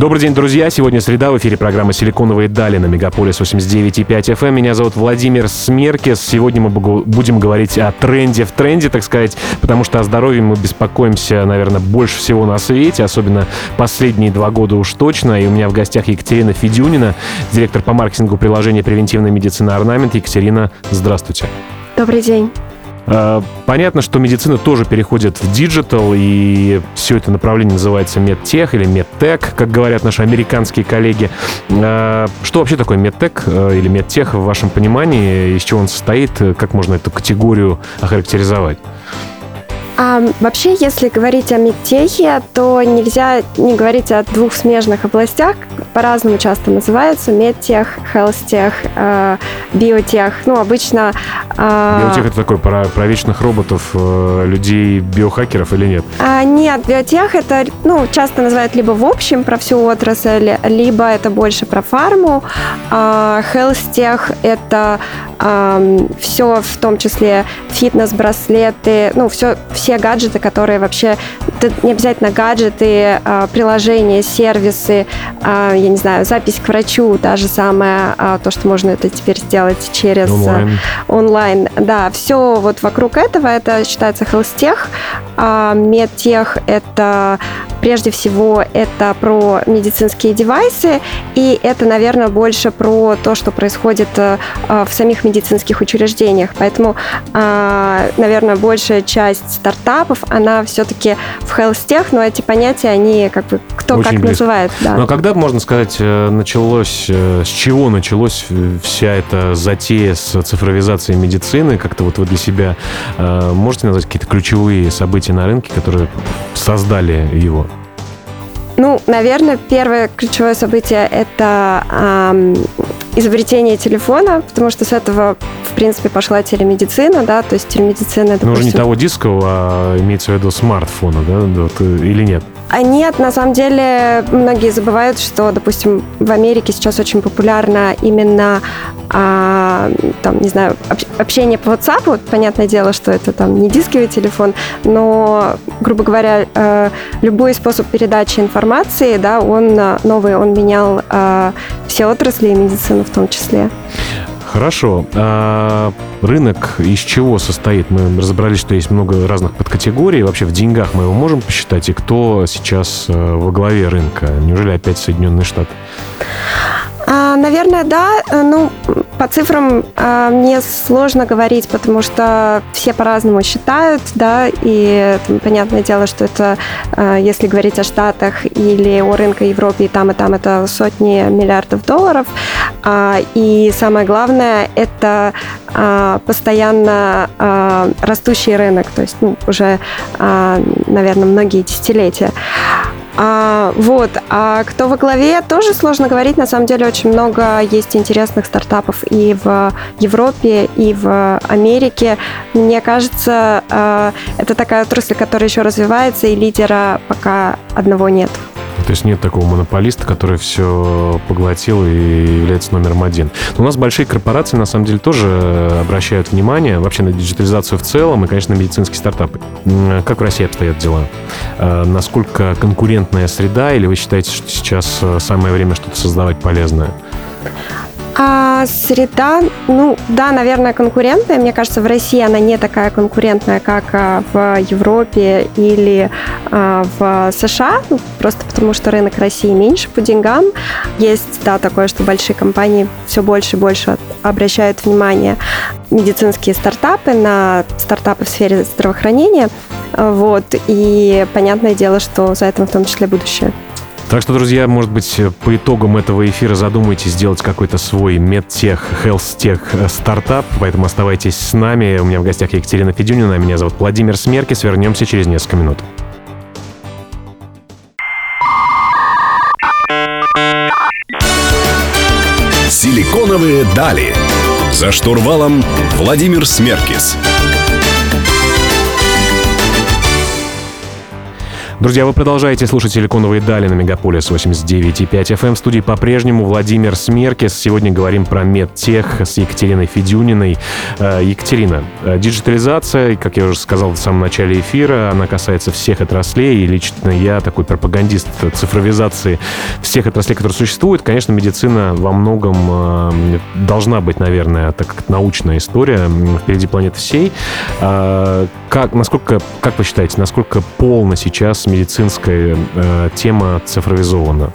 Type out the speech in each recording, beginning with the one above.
Добрый день, друзья. Сегодня среда. В эфире программа «Силиконовые дали» на Мегаполис 89,5 FM. Эм. Меня зовут Владимир Смеркис. Сегодня мы будем говорить о тренде в тренде, так сказать, потому что о здоровье мы беспокоимся, наверное, больше всего на свете, особенно последние два года уж точно. И у меня в гостях Екатерина Федюнина, директор по маркетингу приложения «Превентивная медицина Орнамент». Екатерина, здравствуйте. Добрый день. Э, понятно, что медицина тоже переходит в digital, и все это направление называется медтех или medtech, как говорят наши американские коллеги. Э, что вообще такое медтек э, или медтех в вашем понимании? Из чего он состоит? Как можно эту категорию охарактеризовать? А, вообще, если говорить о медтехе, то нельзя не говорить о двух смежных областях. По-разному часто называются медтех, хелстех, э, биотех. Ну, обычно... Э, биотех это такой про, про вечных роботов, э, людей, биохакеров или нет? А, нет, биотех это, ну, часто называют либо в общем про всю отрасль, либо это больше про фарму. А, хелстех это э, все, в том числе фитнес-браслеты, ну, все, все все гаджеты, которые вообще, не обязательно гаджеты, а, приложения, сервисы, а, я не знаю, запись к врачу, та же самая, а, то, что можно это теперь сделать через онлайн. онлайн. Да, все вот вокруг этого, это считается хелстех, медтех — это прежде всего это про медицинские девайсы, и это, наверное, больше про то, что происходит в самих медицинских учреждениях. Поэтому, наверное, большая часть стартапов стартапов, она все-таки в health но эти понятия, они как бы кто Очень как близко. называет. Да. Но когда, можно сказать, э, началось, э, с чего началась вся эта затея с цифровизацией медицины? Как-то вот вы для себя э, можете назвать какие-то ключевые события на рынке, которые создали его? Ну, наверное, первое ключевое событие – это эм, изобретение телефона, потому что с этого, в принципе, пошла телемедицина, да, то есть телемедицина... Допустим... Ну, уже не того дискового, а имеется в виду смартфона, да, или нет? А нет, на самом деле многие забывают, что, допустим, в Америке сейчас очень популярно именно, а, там, не знаю, общение по WhatsApp. Вот, понятное дело, что это там не дисковый телефон, но, грубо говоря, э, любой способ передачи информации, да, он новый, он менял э, все отрасли и медицину в том числе. Хорошо. А рынок из чего состоит? Мы разобрались, что есть много разных подкатегорий. Вообще в деньгах мы его можем посчитать? И кто сейчас э, во главе рынка? Неужели опять Соединенные Штаты? А, наверное, да. Э, ну, по цифрам а, мне сложно говорить, потому что все по-разному считают, да, и понятное дело, что это, а, если говорить о Штатах или о рынке Европы, и там, и там это сотни миллиардов долларов. И самое главное, это постоянно растущий рынок, то есть ну, уже, наверное, многие десятилетия. А, вот. А кто во главе, тоже сложно говорить. На самом деле очень много есть интересных стартапов и в Европе, и в Америке. Мне кажется, а, это такая отрасль, которая еще развивается, и лидера пока одного нет. То есть нет такого монополиста, который все поглотил и является номером один. Но у нас большие корпорации, на самом деле, тоже обращают внимание вообще на диджитализацию в целом и, конечно, на медицинские стартапы. Как в России обстоят дела? А, насколько конкурентная среда, или вы считаете, что сейчас э, самое время что-то создавать полезное? А среда, ну да, наверное, конкурентная. Мне кажется, в России она не такая конкурентная, как а, в Европе или а, в США, ну, просто потому что рынок России меньше по деньгам. Есть, да, такое, что большие компании все больше и больше обращают внимание медицинские стартапы на стартапы в сфере здравоохранения. Вот, и понятное дело, что за этим в том числе будущее. Так что, друзья, может быть, по итогам этого эфира задумайтесь сделать какой-то свой медтех, хелстех э, стартап, поэтому оставайтесь с нами. У меня в гостях Екатерина Федюнина, меня зовут Владимир Смеркис. Вернемся через несколько минут. Силиконовые дали. За штурвалом Владимир Смеркис. Друзья, вы продолжаете слушать «Силиконовые дали» на Мегаполис 89.5 FM. В студии по-прежнему Владимир Смеркис. Сегодня говорим про медтех с Екатериной Федюниной. Э, Екатерина, э, диджитализация, как я уже сказал в самом начале эфира, она касается всех отраслей. И лично я такой пропагандист цифровизации всех отраслей, которые существуют. Конечно, медицина во многом э, должна быть, наверное, так как научная история впереди планеты всей. Как, насколько, как вы считаете, насколько полно сейчас медицинская э, тема цифровизована?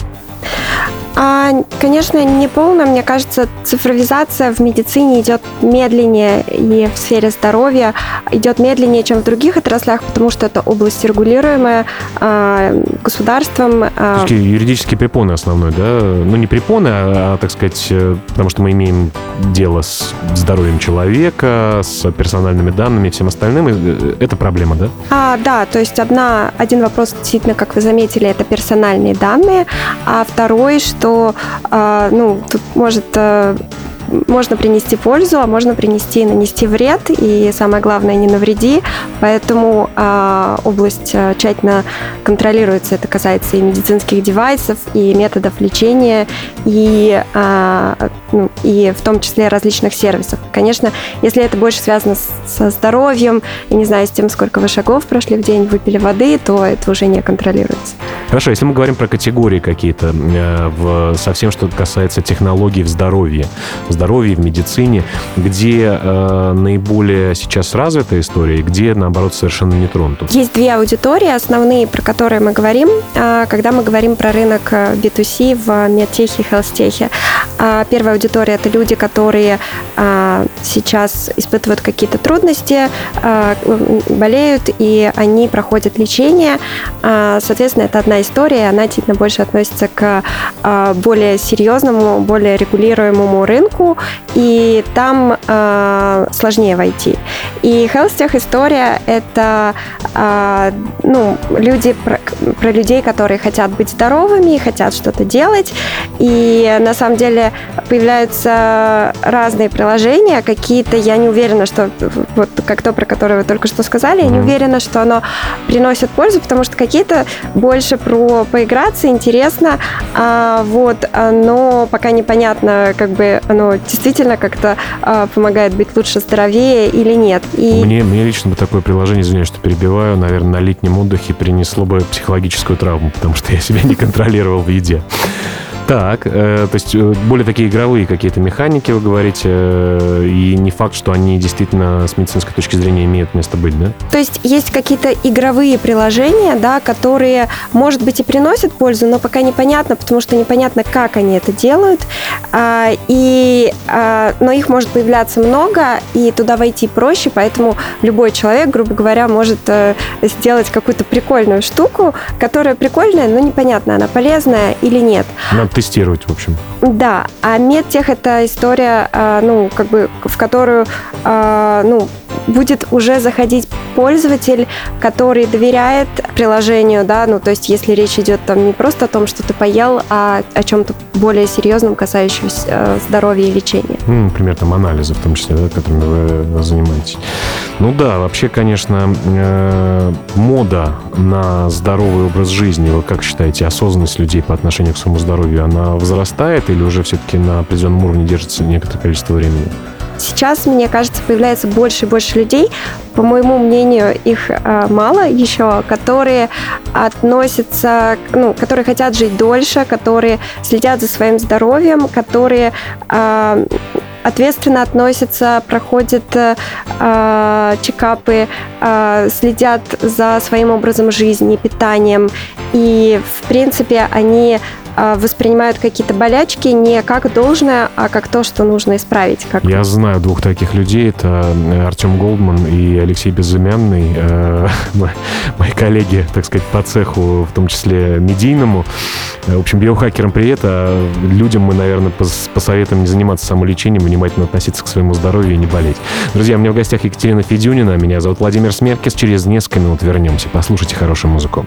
А, конечно, не полно. Мне кажется, цифровизация в медицине идет медленнее и в сфере здоровья идет медленнее, чем в других отраслях, потому что это область регулируемая а, государством. А... Такие юридические препоны основной, да? Ну, не препоны, а, а, так сказать, э, потому что мы имеем дело с здоровьем человека, с персональными данными и всем остальным. Э, это проблема, да? А, да, то есть одна, один вопрос, действительно, как вы заметили, это персональные данные, а второй, что что а, ну, тут может э, можно принести пользу, а можно принести и нанести вред, и самое главное, не навреди. Поэтому э, область тщательно контролируется. Это касается и медицинских девайсов, и методов лечения, и, э, ну, и в том числе различных сервисов. Конечно, если это больше связано с, со здоровьем, и не знаю, с тем, сколько вы шагов прошли в день, выпили воды, то это уже не контролируется. Хорошо, если мы говорим про категории какие-то, э, в, совсем что касается технологий в здоровье, в здоровье, в медицине, где э, наиболее сейчас развитая история, где, наоборот, совершенно не тронута? Есть две аудитории основные, про которые мы говорим, э, когда мы говорим про рынок B2C э, в медтехе и хелстехе. Э, первая аудитория – это люди, которые э, сейчас испытывают какие-то трудности, э, болеют, и они проходят лечение. Э, соответственно, это одна история, она действительно больше относится к э, более серьезному, более регулируемому рынку, и там э, сложнее войти. И HealthTech история — это э, ну, люди, про, про людей, которые хотят быть здоровыми, хотят что-то делать, и на самом деле появляются разные приложения, какие-то, я не уверена, что вот как то, про которое вы только что сказали, я не уверена, что оно приносит пользу, потому что какие-то больше про поиграться, интересно, а, вот, но пока непонятно, как бы оно действительно как-то а, помогает быть лучше, здоровее или нет. И... Мне, мне лично бы такое приложение, извиняюсь, что перебиваю, наверное, на летнем отдыхе принесло бы психологическую травму, потому что я себя не контролировал в еде. Так, э, то есть э, более такие игровые какие-то механики, вы говорите, э, и не факт, что они действительно с медицинской точки зрения имеют место быть, да? То есть есть какие-то игровые приложения, да, которые, может быть, и приносят пользу, но пока непонятно, потому что непонятно, как они это делают, а, и, а, но их может появляться много, и туда войти проще, поэтому любой человек, грубо говоря, может э, сделать какую-то прикольную штуку, которая прикольная, но непонятно, она полезная или нет. Надо тестировать, в общем. Да, а медтех это история, а, ну, как бы, в которую, а, ну, будет уже заходить пользователь, который доверяет приложению, да, ну, то есть если речь идет там не просто о том, что ты поел, а о чем-то более серьезном, касающемся э, здоровья и лечения. Ну, например, там анализы в том числе, да, которыми вы занимаетесь. Ну да, вообще, конечно, э, мода на здоровый образ жизни, вы как считаете, осознанность людей по отношению к своему здоровью, она возрастает или уже все-таки на определенном уровне держится некоторое количество времени? Сейчас, мне кажется, появляется больше и больше людей, по моему мнению, их э, мало еще, которые относятся, ну, которые хотят жить дольше, которые следят за своим здоровьем, которые э, ответственно относятся, проходят э, чекапы, э, следят за своим образом жизни, питанием. И, в принципе, они воспринимают какие-то болячки не как должное, а как то, что нужно исправить. Как... Я знаю двух таких людей. Это э, Артем Голдман и Алексей Безымянный. Э, мои коллеги, так сказать, по цеху, в том числе медийному. Э, в общем, биохакерам привет, а людям мы, наверное, посоветуем не заниматься самолечением, внимательно относиться к своему здоровью и не болеть. Друзья, у меня в гостях Екатерина Федюнина, меня зовут Владимир Смеркис. Через несколько минут вернемся. Послушайте хорошую музыку.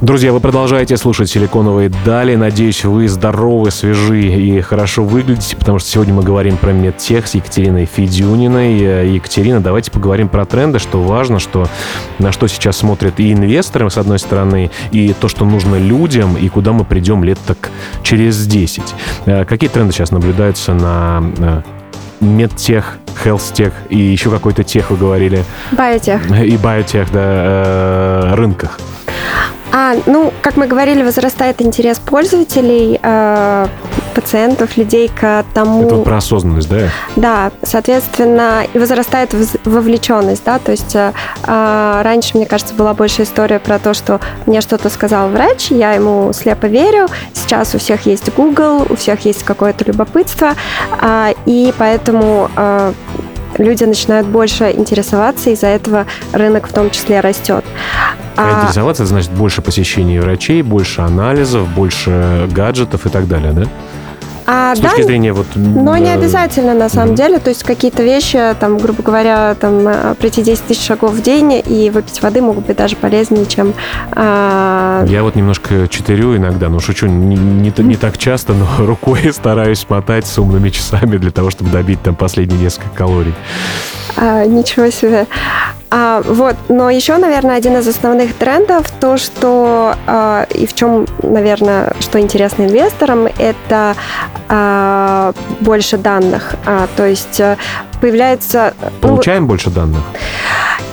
Друзья, вы продолжаете слушать «Силиконовые дали». Надеюсь, вы здоровы, свежи и хорошо выглядите, потому что сегодня мы говорим про медтех с Екатериной Федюниной. Э, Екатерина, давайте поговорим про тренды, что важно, что, на что сейчас смотрят и инвесторы, с одной стороны, и то, что нужно людям, и куда мы придем лет так через 10. Э, какие тренды сейчас наблюдаются на э, медтех, хелстех и еще какой-то тех вы говорили. Биотех. И биотех, да, рынках. А, ну, как мы говорили, возрастает интерес пользователей, э, пациентов, людей к тому... Это вот про осознанность, да? Да, соответственно, и возрастает вовлеченность, да, то есть э, э, раньше, мне кажется, была больше история про то, что мне что-то сказал врач, я ему слепо верю, сейчас у всех есть Google, у всех есть какое-то любопытство, э, и поэтому э, люди начинают больше интересоваться, из-за этого рынок в том числе растет. А интересоваться, это значит больше посещений врачей, больше анализов, больше гаджетов и так далее, да? А, С точки да, зрения вот... Но не обязательно, на самом mm-hmm. деле. То есть какие-то вещи, там, грубо говоря, там, э, пройти 10 тысяч шагов в день и выпить воды могут быть даже полезнее, чем... А... Я вот немножко читерю иногда, но шучу не, не, не так часто, но рукой стараюсь мотать с умными часами для того, чтобы добить там последние несколько калорий. А, ничего себе. А, вот, но еще, наверное, один из основных трендов то, что а, и в чем, наверное, что интересно инвесторам, это а, больше данных. А, то есть э, появляется... Ну, Получаем ну, больше данных?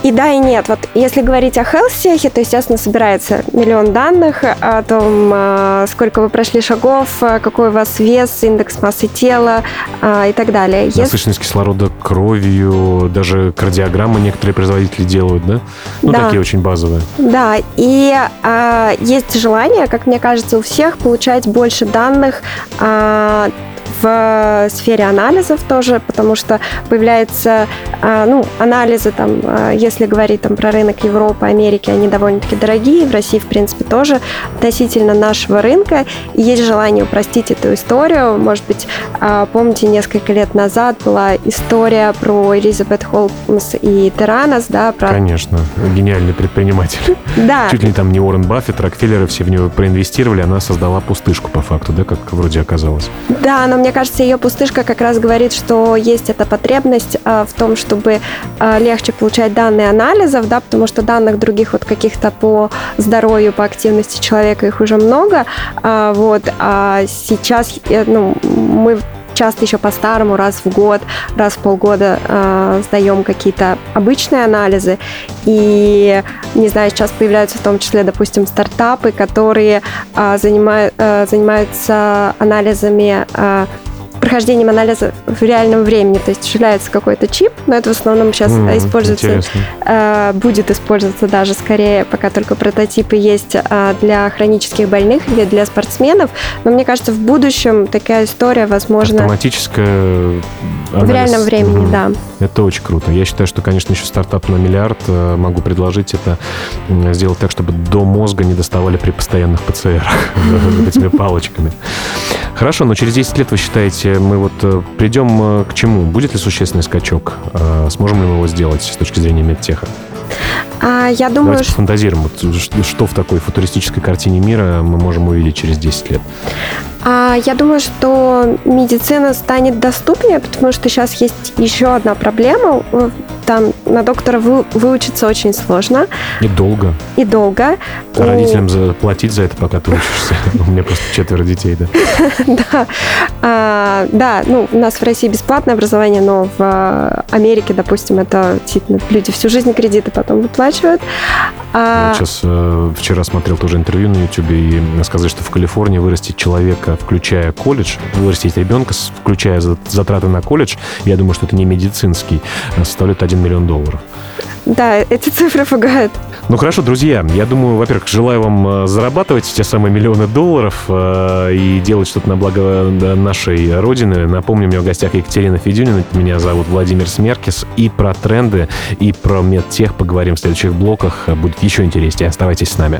И да, и нет. Вот если говорить о хелсехе, то, естественно, собирается миллион данных о том, а, сколько вы прошли шагов, а, какой у вас вес, индекс массы тела а, и так далее. Насыщенность кислорода кровью, даже кардиограммы некоторые производители делают, да? Ну, да. такие очень базовые. Да, и есть желание, как мне кажется, у всех получать больше данных в сфере анализов тоже, потому что появляется, а, ну, анализы там, а, если говорить там про рынок Европы, Америки, они довольно-таки дорогие, в России, в принципе, тоже относительно нашего рынка, и есть желание упростить эту историю. Может быть, а, помните, несколько лет назад была история про Элизабет Холмс и Теранос, да, про... Конечно, гениальный предприниматель. Да. Чуть ли там не Уоррен Баффет, Рокфеллеры все в него проинвестировали, она создала пустышку по факту, да, как вроде оказалось. Да, но мне кажется, ее пустышка как раз говорит, что есть эта потребность а, в том, чтобы а, легче получать данные анализов, да, потому что данных других вот каких-то по здоровью, по активности человека их уже много, а, вот, а сейчас, э, ну, мы часто еще по-старому, раз в год, раз в полгода э, сдаем какие-то обычные анализы. И, не знаю, сейчас появляются в том числе, допустим, стартапы, которые э, занимают, э, занимаются анализами э, прохождением анализа в реальном времени. То есть вживляется какой-то чип, но это в основном сейчас mm, используется, э, будет использоваться даже скорее, пока только прототипы есть э, для хронических больных или для спортсменов. Но мне кажется, в будущем такая история возможно... Автоматическая анализ. В реальном времени, mm, да. Это очень круто. Я считаю, что, конечно, еще стартап на миллиард э, могу предложить это сделать так, чтобы до мозга не доставали при постоянных ПЦР этими палочками. Хорошо, но через 10 лет вы считаете, мы вот э, придем э, к чему? Будет ли существенный скачок? Сможем ли мы его сделать с точки зрения медтеха? А, я думаю, Давайте фантазируем, вот, что в такой футуристической картине мира мы можем увидеть через 10 лет. А, я думаю, что медицина станет доступнее, потому что сейчас есть еще одна проблема там на доктора вы, выучиться очень сложно. И долго. И долго. А родителям заплатить за это, пока ты учишься? У меня просто четверо детей, да. Да. А, да, ну, у нас в России бесплатное образование, но в Америке, допустим, это действительно люди всю жизнь кредиты потом выплачивают. А... Сейчас э, вчера смотрел тоже интервью на YouTube и сказали, что в Калифорнии вырастить человека, включая колледж, вырастить ребенка, включая затраты на колледж, я думаю, что это не медицинский, составляет 1 1 миллион долларов. Да, эти цифры пугают. Ну хорошо, друзья, я думаю, во-первых, желаю вам э, зарабатывать те самые миллионы долларов э, и делать что-то на благо нашей Родины. Напомню, у меня в гостях Екатерина Федюнина, меня зовут Владимир Смеркис. И про тренды, и про медтех поговорим в следующих блоках. Будет еще интереснее. Оставайтесь с нами.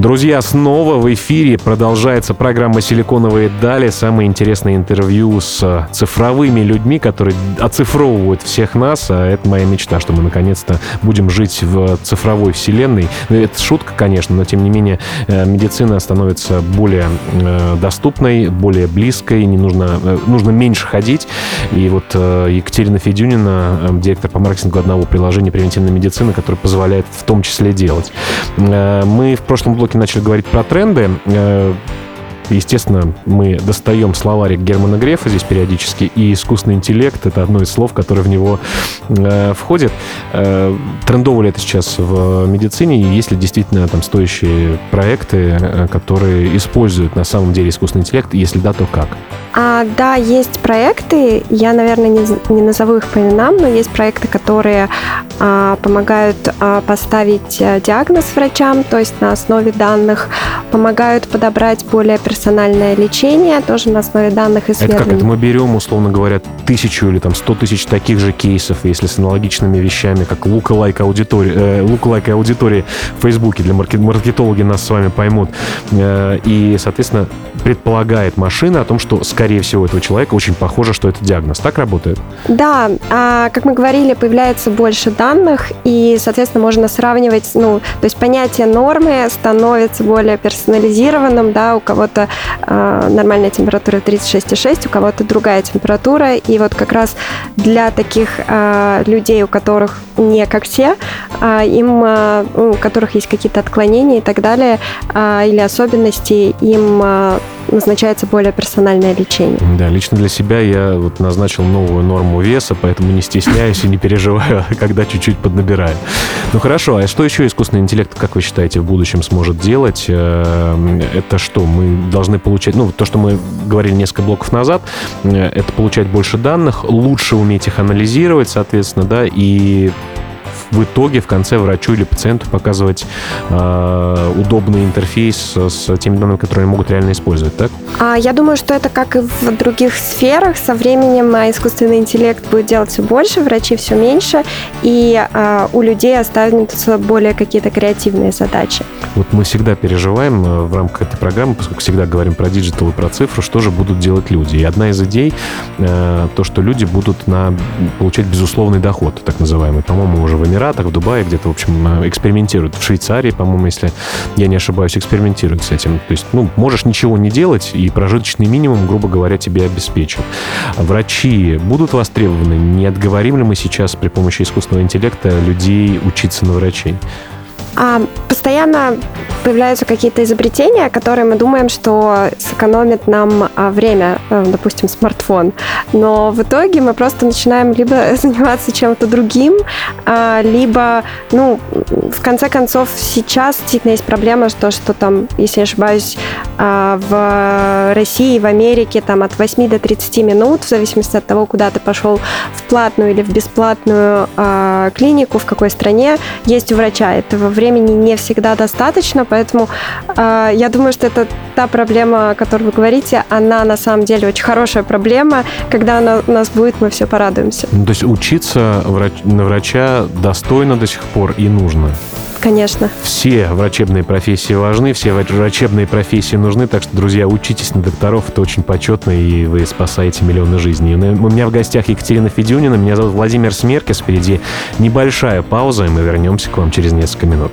Друзья, снова в эфире продолжается программа «Силиконовые дали». Самые интересные интервью с цифровыми людьми, которые оцифровывают всех нас. А это моя мечта, что мы наконец-то будем жить в цифровой вселенной. Ну, это шутка, конечно, но тем не менее э, медицина становится более э, доступной, более близкой, не нужно, э, нужно меньше ходить. И вот Екатерина Федюнина, директор по маркетингу одного приложения превентивной медицины, который позволяет в том числе делать. Мы в прошлом блоке блоке начали говорить про тренды. Э, естественно, мы достаем словарик Германа Грефа здесь периодически, и искусственный интеллект — это одно из слов, которое в него э, входит. Э, трендово ли это сейчас в медицине, и есть ли действительно там стоящие проекты, э, которые используют на самом деле искусственный интеллект, если да, то как? А, да, есть проекты, я, наверное, не, не назову их по именам, но есть проекты, которые а, помогают а, поставить а, диагноз врачам, то есть на основе данных, помогают подобрать более персональное лечение, тоже на основе данных исследований. Это как? это мы берем, условно говоря, тысячу или там сто тысяч таких же кейсов, если с аналогичными вещами, как лука-лайк аудитории, э, лука-лайк аудитории в Фейсбуке, для маркет, маркетологи нас с вами поймут, э, и, соответственно, предполагает машина о том, что, скорее всего, этого человека очень похоже, что это диагноз. Так работает? Да, а, как мы говорили, появляется больше данных, и, соответственно, можно сравнивать, ну, то есть понятие нормы становится более персонализированным, да, у кого-то а, нормальная температура 36,6, у кого-то другая температура, и вот как раз для таких а, людей, у которых не как все, а, им, а, у которых есть какие-то отклонения и так далее, а, или особенности, им а, назначается более персональное лечение. Да, лично для себя я вот назначил новую норму веса, поэтому не стесняюсь и не переживаю, когда чуть-чуть поднабираю. Ну хорошо, а что еще искусственный интеллект, как вы считаете, в будущем сможет делать? Э, это что, мы должны получать, ну, то, что мы говорили несколько блоков назад, э, это получать больше данных, лучше уметь их анализировать, соответственно, да, и в итоге в конце врачу или пациенту показывать э, удобный интерфейс с теми данными, которые они могут реально использовать, так? А, я думаю, что это как и в других сферах. Со временем а, искусственный интеллект будет делать все больше, врачи все меньше, и а, у людей останутся более какие-то креативные задачи. Вот мы всегда переживаем э, в рамках этой программы, поскольку всегда говорим про digital и про цифру, что же будут делать люди. И одна из идей э, то, что люди будут на, получать безусловный доход, так называемый. По-моему, уже в Эмиратах, в Дубае где-то, в общем, э, экспериментируют. В Швейцарии, по-моему, если я не ошибаюсь, экспериментируют с этим. То есть, ну, можешь ничего не делать, и прожиточный минимум, грубо говоря, тебе обеспечен. Врачи будут востребованы? Не отговорим ли мы сейчас при помощи искусственного интеллекта людей учиться на врачей? А, постоянно появляются какие-то изобретения, которые мы думаем, что сэкономят нам а, время, э, допустим, смартфон. Но в итоге мы просто начинаем либо заниматься чем-то другим, а, либо, ну, в конце концов, сейчас действительно есть проблема, что, что там, если я ошибаюсь, а, в России, в Америке там от 8 до 30 минут, в зависимости от того, куда ты пошел, в платную или в бесплатную клинику, в какой стране, есть у врача. Этого времени не всегда достаточно, поэтому э, я думаю, что это та проблема, о которой вы говорите, она на самом деле очень хорошая проблема. Когда она у нас будет, мы все порадуемся. Ну, то есть учиться врач, на врача достойно до сих пор и нужно? Конечно. Все врачебные профессии важны, все врачебные профессии нужны, так что, друзья, учитесь на докторов, это очень почетно, и вы спасаете миллионы жизней. У меня в гостях Екатерина Федюнина, меня зовут Владимир Смеркис, впереди небольшая пауза, и мы вернемся к вам через несколько минут.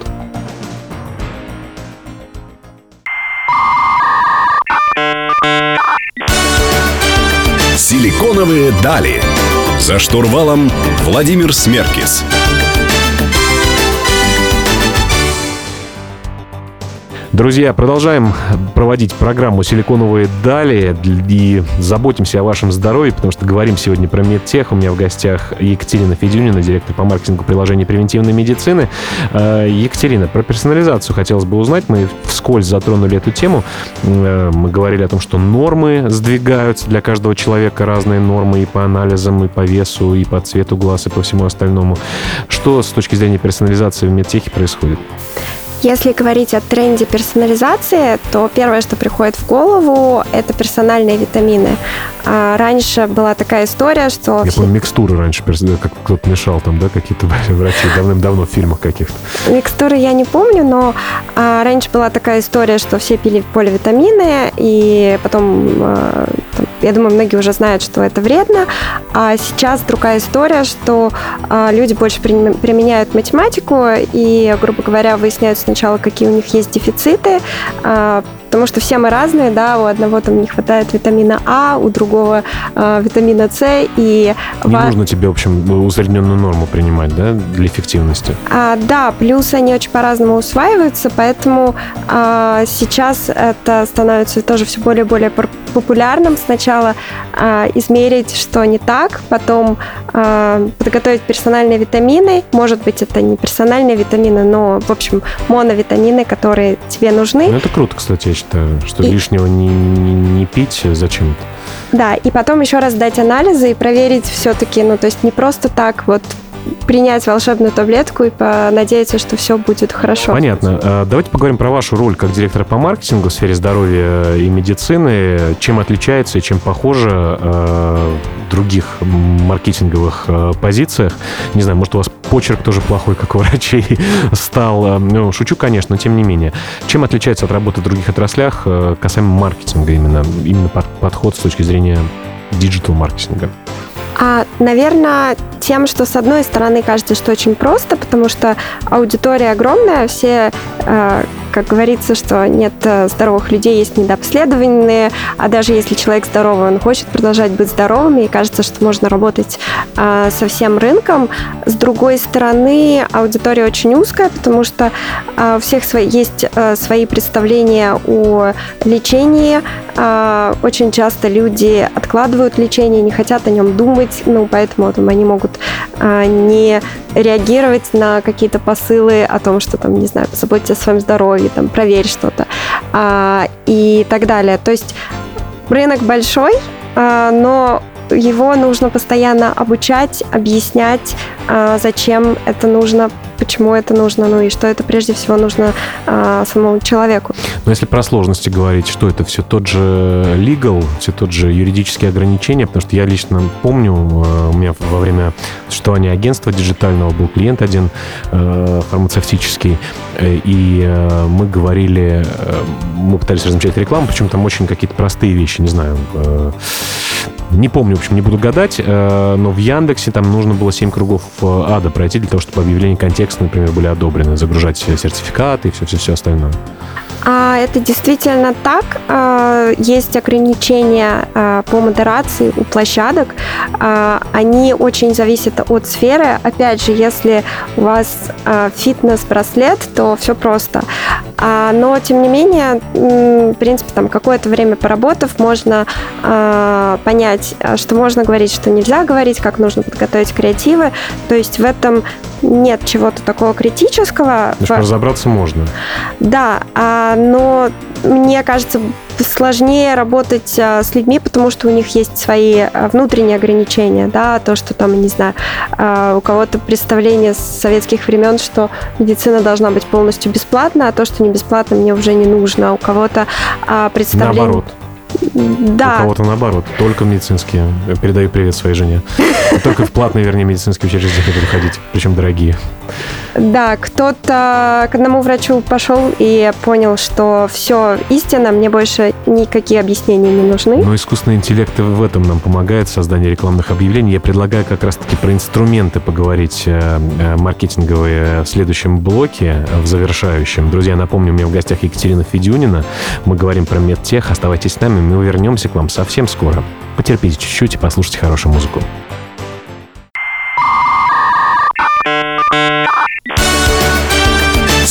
Силиконовые дали. За штурвалом Владимир Смеркис. Друзья, продолжаем проводить программу «Силиконовые дали» и заботимся о вашем здоровье, потому что говорим сегодня про медтех. У меня в гостях Екатерина Федюнина, директор по маркетингу приложений превентивной медицины. Э, Екатерина, про персонализацию хотелось бы узнать. Мы вскользь затронули эту тему. Э, мы говорили о том, что нормы сдвигаются для каждого человека, разные нормы и по анализам, и по весу, и по цвету глаз, и по всему остальному. Что с точки зрения персонализации в медтехе происходит? Если говорить о тренде персонализации, то первое, что приходит в голову, это персональные витамины. А раньше была такая история, что... Я помню, микстуры раньше, как кто-то мешал там, да, какие-то врачи давным-давно в фильмах каких-то. Микстуры я не помню, но а, раньше была такая история, что все пили поливитамины, и потом, а, я думаю, многие уже знают, что это вредно. А сейчас другая история, что а, люди больше применяют математику и, грубо говоря, выясняют сначала, какие у них есть дефициты, а, потому что все мы разные, да, у одного там не хватает витамина А, у другого э, витамина С, и... Не ва... нужно тебе, в общем, усредненную норму принимать, да, для эффективности? А, да, плюс они очень по-разному усваиваются, поэтому а, сейчас это становится тоже все более и более популярным. Сначала а, измерить, что не так, потом а, подготовить персональные витамины. Может быть, это не персональные витамины, но, в общем, моновитамины, которые тебе нужны. Ну, это круто, кстати, считаю, что и... лишнего не, не, не пить зачем-то. Да, и потом еще раз дать анализы и проверить все-таки, ну, то есть не просто так вот принять волшебную таблетку и понадеяться, что все будет хорошо. Понятно. А, давайте поговорим про вашу роль как директора по маркетингу в сфере здоровья и медицины. Чем отличается и чем похоже а, в других маркетинговых а, позициях? Не знаю, может, у вас почерк тоже плохой, как у врачей стал. Ну, шучу, конечно, но тем не менее. Чем отличается от работы в других отраслях касаемо маркетинга именно, именно подход с точки зрения диджитал-маркетинга? А, наверное, тем, что с одной стороны кажется, что очень просто, потому что аудитория огромная, все, э, как говорится, что нет э, здоровых людей, есть недообследованные, а даже если человек здоровый, он хочет продолжать быть здоровым, и кажется, что можно работать э, со всем рынком. С другой стороны, аудитория очень узкая, потому что у всех свои, есть свои представления о лечении. Очень часто люди откладывают лечение, не хотят о нем думать, ну, поэтому вот, они могут а, не реагировать на какие-то посылы о том, что там, не знаю, заботьтесь о своем здоровье, там, проверь что-то а, и так далее. То есть рынок большой, а, но его нужно постоянно обучать, объяснять, зачем это нужно, почему это нужно, ну и что это прежде всего нужно а, самому человеку. Но если про сложности говорить, что это все тот же legal, все тот же юридические ограничения, потому что я лично помню, э, у меня во время существования агентства диджитального был клиент один э, фармацевтический, э, и мы говорили, мы пытались размещать рекламу, причем там очень какие-то простые вещи, не знаю, не помню, в общем, не буду гадать, но в Яндексе там нужно было 7 кругов ада пройти для того, чтобы объявление контекста например, были одобрены, загружать сертификаты и все-все-все остальное. А, это действительно так. А, есть ограничения по модерации у площадок. Они очень зависят от сферы. Опять же, если у вас фитнес-браслет, то все просто. Но, тем не менее, в принципе, там какое-то время поработав, можно понять, что можно говорить, что нельзя говорить, как нужно подготовить креативы. То есть в этом нет чего-то такого критического. Значит, разобраться можно. Да, но мне кажется, сложнее работать а, с людьми, потому что у них есть свои а, внутренние ограничения, да, то, что там, не знаю, а, у кого-то представление с советских времен, что медицина должна быть полностью бесплатна, а то, что не бесплатно, мне уже не нужно. У кого-то представление... Наоборот. Да. У кого-то наоборот, только медицинские. Передаю привет своей жене. Только в платные, вернее, медицинские учреждения буду ходить, причем дорогие. Да, кто-то к одному врачу пошел и понял, что все истина, мне больше никакие объяснения не нужны. Но искусственный интеллект в этом нам помогает, создание рекламных объявлений. Я предлагаю как раз-таки про инструменты поговорить э, э, маркетинговые в следующем блоке, в завершающем. Друзья, напомню, у меня в гостях Екатерина Федюнина. Мы говорим про медтех. Оставайтесь с нами, мы вернемся к вам совсем скоро. Потерпите чуть-чуть и послушайте хорошую музыку.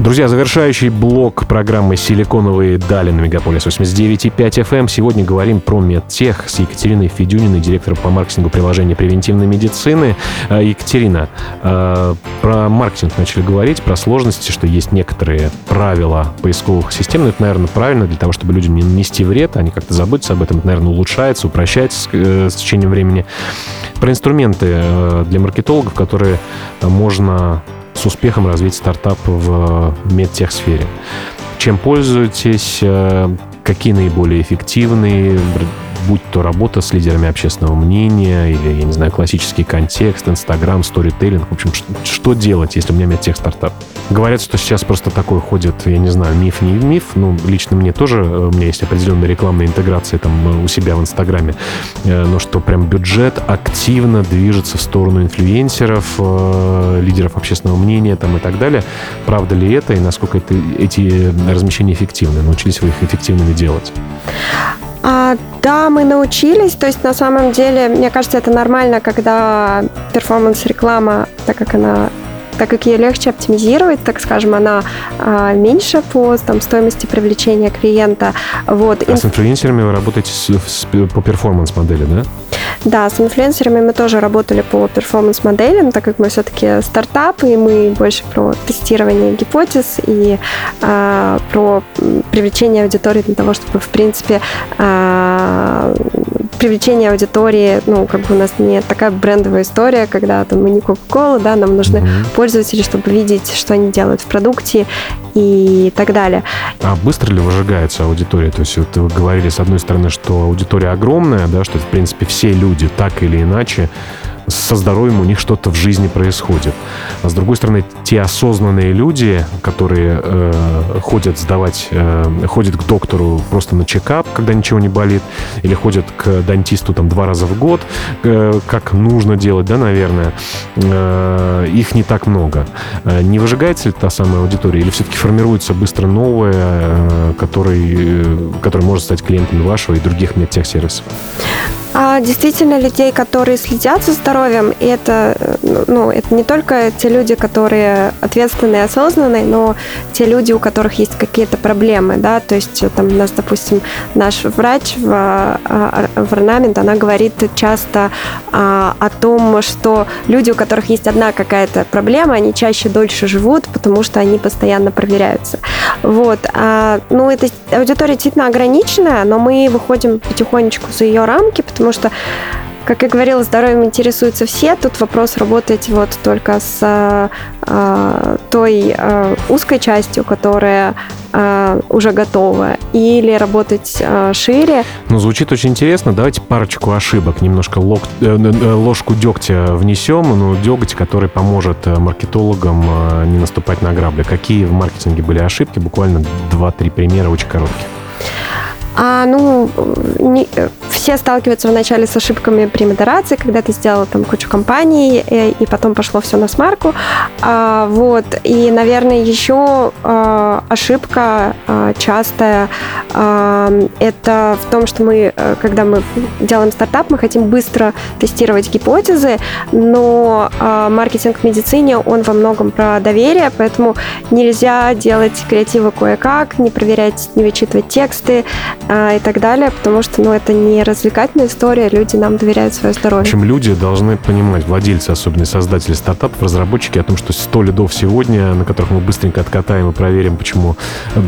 Друзья, завершающий блок программы «Силиконовые дали» на Мегаполис 89.5 FM. Сегодня говорим про медтех с Екатериной Федюниной, директором по маркетингу приложения превентивной медицины. Э, Екатерина, э, про маркетинг начали говорить, про сложности, что есть некоторые правила поисковых систем. Но это, наверное, правильно для того, чтобы людям не нанести вред, они как-то заботятся об этом. Это, наверное, улучшается, упрощается э, с течением времени. Про инструменты для маркетологов, которые можно с успехом развить стартап в медтехсфере. Чем пользуетесь? Э, какие наиболее эффективные? Будь то работа с лидерами общественного мнения или, я не знаю, классический контекст, Инстаграм, сторителлинг. В общем, что, что делать, если у меня медтех стартап? Говорят, что сейчас просто такой ходит, я не знаю, миф, не миф. Ну, лично мне тоже, э, у меня есть определенные рекламные интеграции там э, у себя в Инстаграме. Э, но что прям бюджет активно движется в сторону инфлюенсеров, лидеров общественного мнения там и так далее. Правда ли это и насколько это, эти размещения эффективны? Научились вы их эффективными делать? А, да, мы научились. То есть, на самом деле, мне кажется, это нормально, когда performance-реклама, так как она так как ее легче оптимизировать, так скажем, она а, меньше по там, стоимости привлечения клиента. Вот. А с инфлюенсерами вы работаете с, с, по performance-модели, да? Да, с инфлюенсерами мы тоже работали по performance-моделям, так как мы все-таки стартап, и мы больше про тестирование гипотез и а, про привлечение аудитории для того, чтобы, в принципе, а, привлечение аудитории, ну, как бы у нас не такая брендовая история, когда там мы не Coca-Cola, да, нам нужны mm-hmm. пользователи, чтобы видеть, что они делают в продукте и так далее. А быстро ли выжигается аудитория? То есть вот вы говорили, с одной стороны, что аудитория огромная, да, что, в принципе, все люди так или иначе со здоровьем у них что-то в жизни происходит. А с другой стороны, те осознанные люди, которые э, ходят сдавать, э, ходят к доктору просто на чекап, когда ничего не болит, или ходят к дантисту там два раза в год, э, как нужно делать, да, наверное, э, их не так много. Э, не выжигается ли та самая аудитория, или все-таки формируется быстро новая, э, который, э, который может стать клиентами вашего и других медтехсервисов? А, действительно, людей, которые следят за здоровьем, и это, ну, это не только те люди, которые ответственные и осознанные, но те люди, у которых есть какие-то проблемы, да, то есть там у нас, допустим, наш врач в, а, в орнамент, она говорит часто а, о том, что люди, у которых есть одна какая-то проблема, они чаще дольше живут, потому что они постоянно проверяются. Вот. А, ну, эта аудитория действительно ограниченная, но мы выходим потихонечку за ее рамки, потому что как я говорила, здоровьем интересуются все. Тут вопрос работать вот только с э, той э, узкой частью, которая э, уже готова, или работать э, шире. Ну, звучит очень интересно. Давайте парочку ошибок, немножко лок, э, э ложку дегтя внесем. Ну, деготь, который поможет маркетологам э, не наступать на грабли. Какие в маркетинге были ошибки? Буквально 2-3 примера очень коротких. А, ну, не, все сталкиваются вначале с ошибками при модерации, когда ты сделал там кучу компаний, и, э, и потом пошло все на смарку. А, вот. И, наверное, еще а, ошибка а, частая а, это в том, что мы, э, когда мы делаем стартап, мы хотим быстро тестировать гипотезы, но а, маркетинг в медицине, он во многом про доверие, поэтому нельзя делать креативы кое-как, не проверять, не вычитывать тексты, а, и так далее, потому что ну, это не развлекательная история, люди нам доверяют свое здоровье. В общем, люди должны понимать, владельцы, особенно создатели стартапов, разработчики, о том, что 100 лидов сегодня, на которых мы быстренько откатаем и проверим, почему,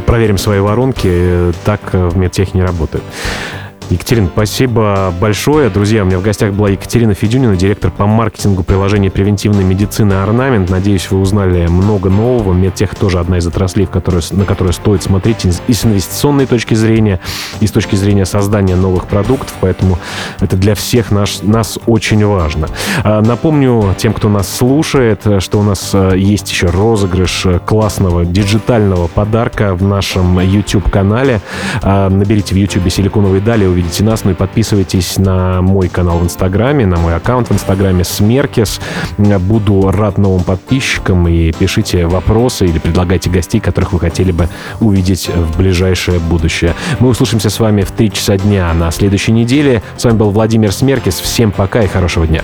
проверим свои воронки, так в медтехе не работает. Екатерина, спасибо большое. Друзья, у меня в гостях была Екатерина Федюнина, директор по маркетингу приложения превентивной медицины «Орнамент». Надеюсь, вы узнали много нового. Медтех тоже одна из отраслей, на которую стоит смотреть и с инвестиционной точки зрения, и с точки зрения создания новых продуктов. Поэтому это для всех наш, нас очень важно. А, напомню тем, кто нас слушает, что у нас а, есть еще розыгрыш классного диджитального подарка в нашем YouTube-канале. А, наберите в YouTube «Силиконовые дали», увидите нас. Ну и подписывайтесь на мой канал в Инстаграме, на мой аккаунт в Инстаграме Смеркис. Буду рад новым подписчикам и пишите вопросы или предлагайте гостей, которых вы хотели бы увидеть в ближайшее будущее. Мы услышимся с вами в 3 часа дня на следующей неделе. С вами был Владимир Смеркис. Всем пока и хорошего дня.